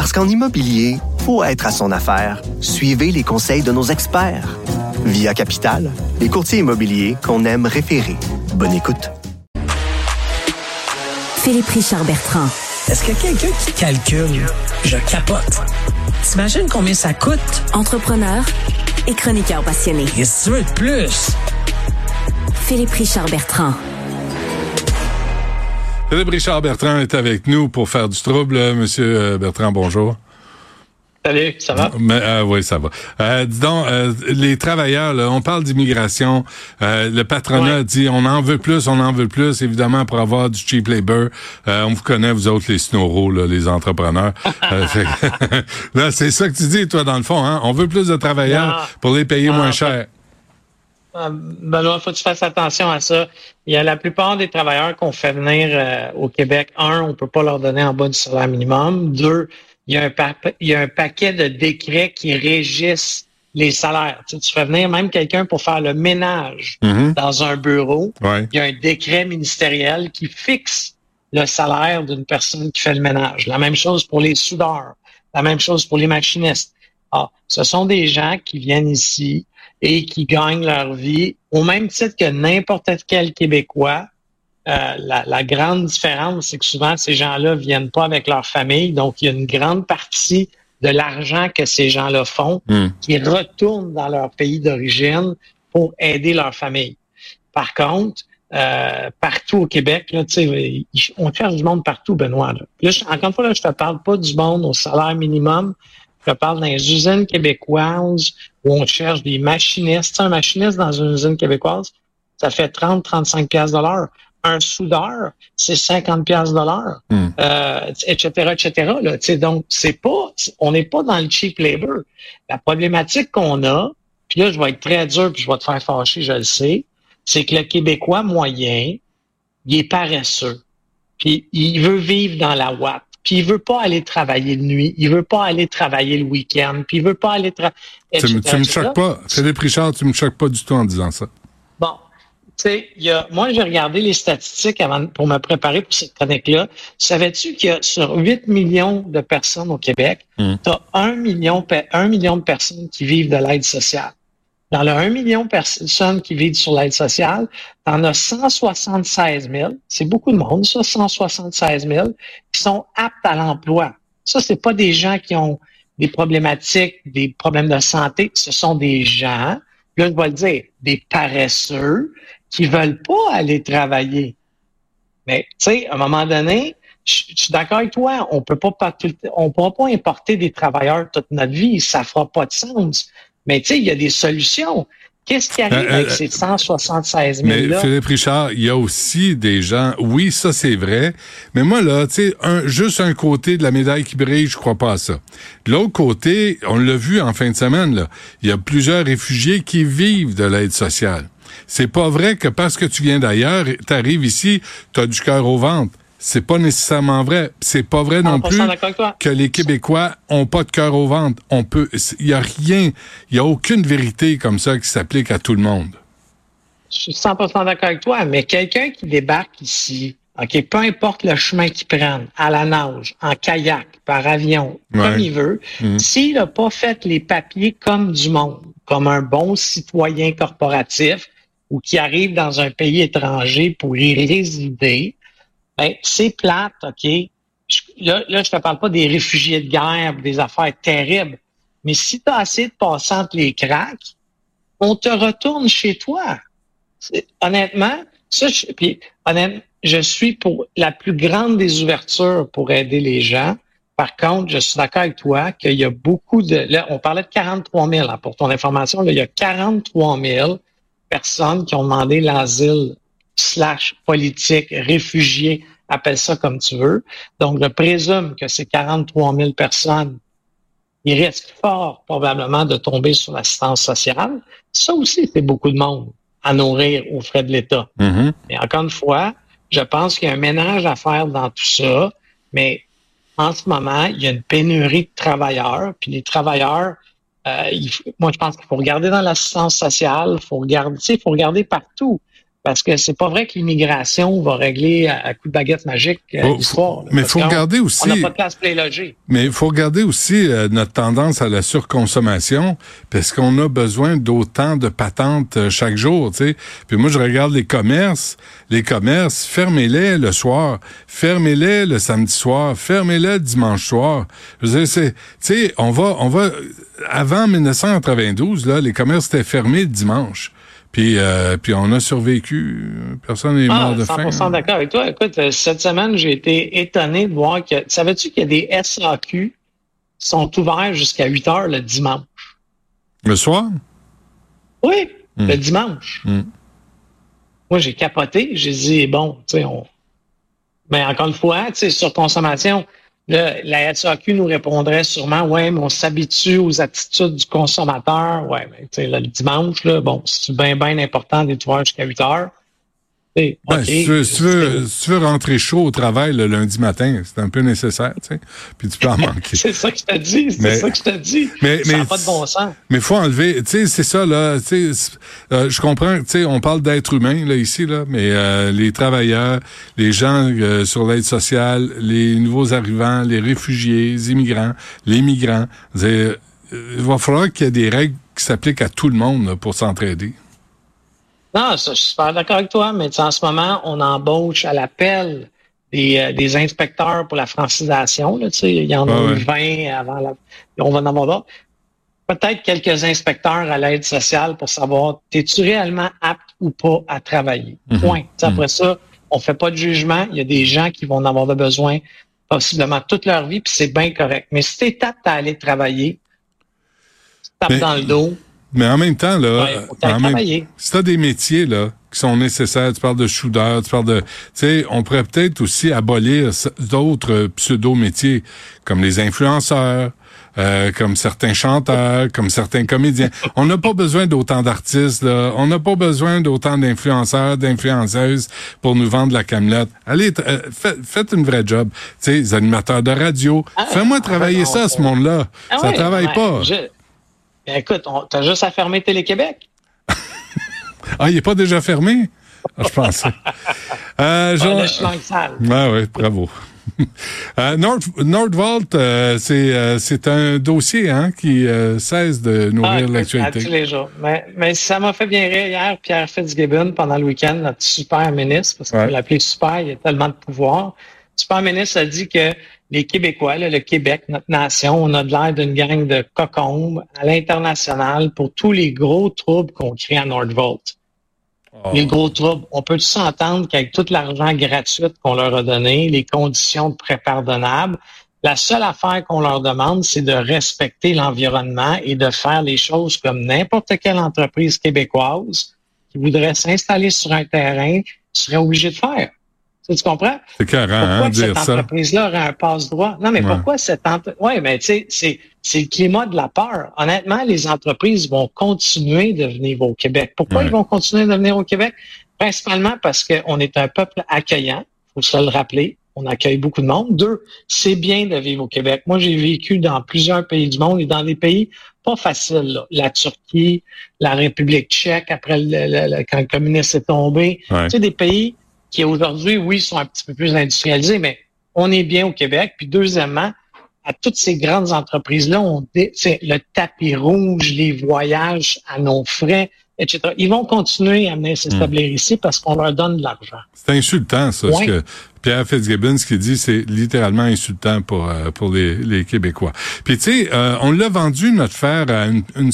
Parce qu'en immobilier, faut être à son affaire. Suivez les conseils de nos experts. Via Capital, les courtiers immobiliers qu'on aime référer. Bonne écoute. Philippe Richard Bertrand. Est-ce que quelqu'un qui calcule, je capote. T'imagines combien ça coûte? Entrepreneur et chroniqueur passionné. Qu'est-ce que tu veux de plus? Philippe Richard Bertrand. Philippe Richard Bertrand est avec nous pour faire du trouble. Monsieur euh, Bertrand, bonjour. Salut, ça va? Mais, euh, oui, ça va. Euh, dis donc, euh, les travailleurs, là, on parle d'immigration. Euh, le patronat dit on en veut plus, on en veut plus, évidemment, pour avoir du cheap labor. on vous connaît, vous autres, les snoros, là, les entrepreneurs. c'est ça que tu dis, toi, dans le fond. Hein? On veut plus de travailleurs pour les payer moins cher. Benoît, il faut que tu fasses attention à ça. Il y a la plupart des travailleurs qu'on fait venir au Québec. Un, on peut pas leur donner en bas du salaire minimum. Deux, il y, a un il y a un paquet de décrets qui régissent les salaires. Tu, fais venir même quelqu'un pour faire le ménage mm-hmm. dans un bureau. Il y a un décret ministériel qui fixe le salaire d'une personne qui fait le ménage. La même chose pour les soudeurs. La même chose pour les machinistes. Ah, ce sont des gens qui viennent ici et qui gagnent leur vie au même titre que n'importe quel Québécois euh, la, grande différence, c'est que souvent, ces gens-là viennent pas avec leur famille. Donc, il y a une grande partie de l'argent que ces gens-là font hmm. qui retourne dans leur pays d'origine pour aider leur famille. Par contre, euh, partout au Québec, là, on cherche du monde partout, Benoît. Là. encore une fois, là, je te parle pas du monde au salaire minimum. Je parle dans les usines québécoises où on cherche des machinistes. un machiniste dans une usine québécoise, ça fait 30-35 pièces de l'heure un soudeur, c'est 50 pièces de l'heure, etc., etc. Là, donc, c'est pas, on n'est pas dans le cheap labor. La problématique qu'on a, puis là, je vais être très dur, puis je vais te faire fâcher, je le sais, c'est que le Québécois moyen, il est paresseux, puis il veut vivre dans la Watt, puis il veut pas aller travailler de nuit, il veut pas aller travailler le week-end, puis il veut pas aller travailler... Tu, tu me choques pas, Philippe Richard, tu me choques pas du tout en disant ça. Bon, il y a, moi, j'ai regardé les statistiques avant pour me préparer pour cette chronique-là. Savais-tu qu'il y a sur 8 millions de personnes au Québec, tu as 1 million, 1 million de personnes qui vivent de l'aide sociale? Dans le 1 million de personnes qui vivent sur l'aide sociale, en as 176 000, c'est beaucoup de monde, ça, 176 000, qui sont aptes à l'emploi. Ça, c'est pas des gens qui ont des problématiques, des problèmes de santé, ce sont des gens, là, je vais le dire, des paresseux qui veulent pas aller travailler. Mais tu sais, à un moment donné, je, suis d'accord avec toi, on peut pourra pas importer des travailleurs toute notre vie, ça fera pas de sens. Mais tu sais, il y a des solutions. Qu'est-ce qui arrive euh, avec euh, ces 176 000 Mais Philippe Richard, il y a aussi des gens. Oui, ça c'est vrai. Mais moi là, tu sais, un, juste un côté de la médaille qui brille, je crois pas à ça. De l'autre côté, on l'a vu en fin de semaine là, il y a plusieurs réfugiés qui vivent de l'aide sociale. C'est pas vrai que parce que tu viens d'ailleurs, tu arrives ici, tu as du cœur au ventre. C'est pas nécessairement vrai. C'est pas vrai non plus que les Québécois ont pas de cœur au ventre. On peut, il y a rien, il y a aucune vérité comme ça qui s'applique à tout le monde. Je suis 100% d'accord avec toi, mais quelqu'un qui débarque ici, OK, peu importe le chemin qu'il prenne, à la nage, en kayak, par avion, comme il veut, mm. s'il n'a pas fait les papiers comme du monde, comme un bon citoyen corporatif, ou qui arrive dans un pays étranger pour y résider, ben, c'est plate, OK? là, là, je te parle pas des réfugiés de guerre, des affaires terribles. Mais si tu as assez de passer entre les cracks, on te retourne chez toi. Honnêtement, ça, je, puis, honnêtement, je suis pour la plus grande des ouvertures pour aider les gens. Par contre, je suis d'accord avec toi qu'il y a beaucoup de... Là, on parlait de 43 000, hein, pour ton information. Il y a 43 000 personnes qui ont demandé l'asile slash politique, réfugiés, appelle ça comme tu veux. Donc, je présume que ces 43 000 personnes ils risquent fort probablement de tomber sur l'assistance sociale. Ça aussi, c'est beaucoup de monde à nourrir aux frais de l'État. Mm-hmm. Mais encore une fois, je pense qu'il y a un ménage à faire dans tout ça, mais en ce moment, il y a une pénurie de travailleurs, puis les travailleurs, euh, moi je pense qu'il faut regarder dans l'assistance sociale, il faut regarder, il faut regarder partout. Parce que c'est pas vrai que l'immigration va régler à, coup de baguette magique euh, l'histoire. Mais il faut regarder aussi. On n'a pas de place pour les loger. Mais il faut regarder aussi euh, notre tendance à la surconsommation, parce qu'on a besoin d'autant de patentes euh, chaque jour, sais. Puis moi, je regarde les commerces. Les commerces, fermez-les le soir, fermez-les le samedi soir, fermez-les le dimanche soir. Je sais, on va, on va. Avant 1992, là, les commerces étaient fermés le dimanche. Puis, euh, puis on a survécu. Personne n'est ah, mort de faim. 100% d'accord avec toi. Écoute, euh, cette semaine, j'ai été étonné de voir que. Savais-tu qu'il y a des SAQ qui sont ouverts jusqu'à 8 heures le dimanche? Le soir? Oui, le dimanche. Mm. Moi, j'ai capoté. J'ai dit, bon, tu sais, on. Mais encore une fois, tu sais, sur consommation, la SAQ nous répondrait sûrement, ouais, mais on s'habitue aux attitudes du consommateur. Ouais, mais sais, le dimanche, là, bon, c'est bien, bien important ouvert jusqu'à 8 heures. Ben, si, tu veux, si, tu veux, rentrer chaud au travail le lundi matin, c'est un peu nécessaire, tu sais. Puis tu peux en manquer. c'est ça que je te dis, c'est ça que je te dis. Mais, ça n'a pas de bon sens. Mais faut enlever, tu sais, c'est ça là. Tu sais, euh, je comprends, tu sais, on parle d'être humain là ici là, mais euh, les travailleurs, les gens euh, sur l'aide sociale, les nouveaux arrivants, les réfugiés, les immigrants, les migrants, il va falloir qu'il y ait des règles qui s'appliquent à tout le monde là, pour s'entraider. Non, ça, je suis super d'accord avec toi, mais en ce moment, on embauche à l'appel des, euh, des inspecteurs pour la francisation. Là, il y en a eu 20 avant la... On va en avoir d'autres. Peut-être quelques inspecteurs à l'aide sociale pour savoir, es-tu réellement apte ou pas à travailler? Mhm. Point. Après Mhm. ça, on fait pas de jugement. Il y a des gens qui vont en avoir besoin possiblement toute leur vie, puis c'est bien correct. Mais si tu es apte à aller travailler, tu tapes dans le dos, Mais en même temps, là, Ouais, en même- travailler. si t'as des métiers là qui sont nécessaires, tu parles de soudeur, tu parles de, tu sais, on pourrait peut-être aussi abolir d'autres pseudo-métiers comme les influenceurs, euh, comme certains chanteurs, comme certains comédiens. On n'a pas besoin d'autant d'artistes, là. On n'a pas besoin d'autant d'influenceurs, d'influenceuses pour nous vendre la camelette. Allez, euh, fait- faites une vraie job. Tu sais, les animateurs de radio. Fais-moi travailler non, ça, ce monde-là. Ah ça ouais, travaille ouais, pas. je- Ben, écoute, t'as juste à fermer Télé-Québec. Ah, il est pas déjà fermé? Ah, je pensais. Euh, Ah, Jean- sale. Ouais, ouais, bravo. Euh, Nord, Nordvolt, euh, c'est euh, c'est un dossier hein, qui euh, cesse de Ah, nourrir à l'actualité. tous les jours. Mais, mais ça m'a fait bien rire hier, Pierre Fitzgibbon, pendant le week-end, notre super ministre, parce qu'on Ouais. peut l'appeler super, il a tellement de pouvoir. Le super ministre a dit que les Québécois, là, le Québec, notre nation, on a de l'air d'une gang de cocombes à l'international pour tous les gros troubles qu'on crée à Nordvolt. Oh. Les gros troubles. On peut s'entendre qu'avec tout l'argent gratuit qu'on leur a donné, les conditions de prépardonnables, la seule affaire qu'on leur demande, c'est de respecter l'environnement et de faire les choses comme n'importe quelle entreprise québécoise qui voudrait s'installer sur un terrain serait obligée de faire. Tu, comprends? C'est carré, Pourquoi hein, que dire cette ça? entreprise-là aurait un passe-droit? Non, mais Ouais. pourquoi cette entreprise... Oui, mais tu sais, c'est, c'est le climat de la peur. Honnêtement, les entreprises vont continuer de venir au Québec. Pourquoi Ouais. ils vont continuer de venir au Québec? Principalement parce qu'on est un peuple accueillant. faut se le rappeler. On accueille beaucoup de monde. Deux, c'est bien de vivre au Québec. Moi, j'ai vécu dans plusieurs pays du monde et dans des pays pas faciles. là. La Turquie, la République tchèque, après le, le- le- quand le communisme est tombé. Ouais. Tu sais, des pays qui aujourd'hui, oui, sont un petit peu plus industrialisés, mais on est bien au Québec. Puis deuxièmement, à toutes ces grandes entreprises-là, on sais, le tapis rouge, les voyages à nos frais, etc. Ils vont continuer à venir s'établir ici parce qu'on leur donne de l'argent. C'est insultant, ça. Ce que Pierre Fitzgibbon, ce qu'il dit, c'est littéralement insultant pour euh, pour les, les Québécois. Puis tu sais, euh, on l'a vendu notre fer à une une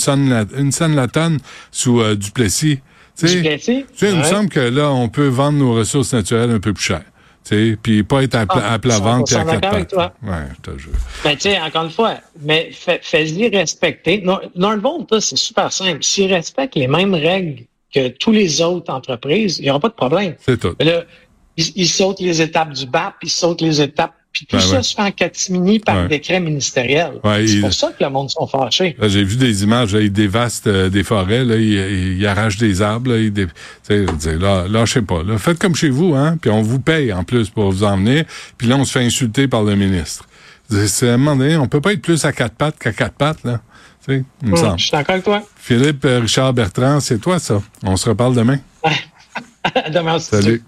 une la tonne sous euh, Duplessis. Tu sais, Duplessis? tu sais, il me semble que là, on peut vendre nos ressources naturelles un peu plus cher. Tu sais, puis pas être à, pla- Ah, à plat ventre puis à 100% quatre d'accord avec pattes. toi. Ouais, je te jure. Ben, tu sais, encore une fois, mais fais- fais-y respecter. Nordvolt, là, c'est super simple. S'ils respectent les mêmes règles que tous les autres entreprises, il n'y aura pas de problème. C'est tout. Mais là, ils, ils sautent les étapes du BAP, ils sautent les étapes Puis tout ça se fait en catimini par décret ministériel. c'est pour ça que le monde sont fâchés. J'ai vu des images, là, ils dévastent euh, des forêts, là, ils, ils, arrachent des arbres, là, ils dé... là, là, je sais pas. Là, faites comme chez vous, hein, puis on vous paye en plus pour vous emmener, puis là, on se fait insulter par le ministre. C'est à un moment donné, on peut pas être plus à quatre pattes qu'à quatre pattes, là. Tu sais, il me semble. Je suis d'accord avec toi. Philippe euh, Richard Bertrand, c'est toi, ça. On se reparle demain. demain, Salut.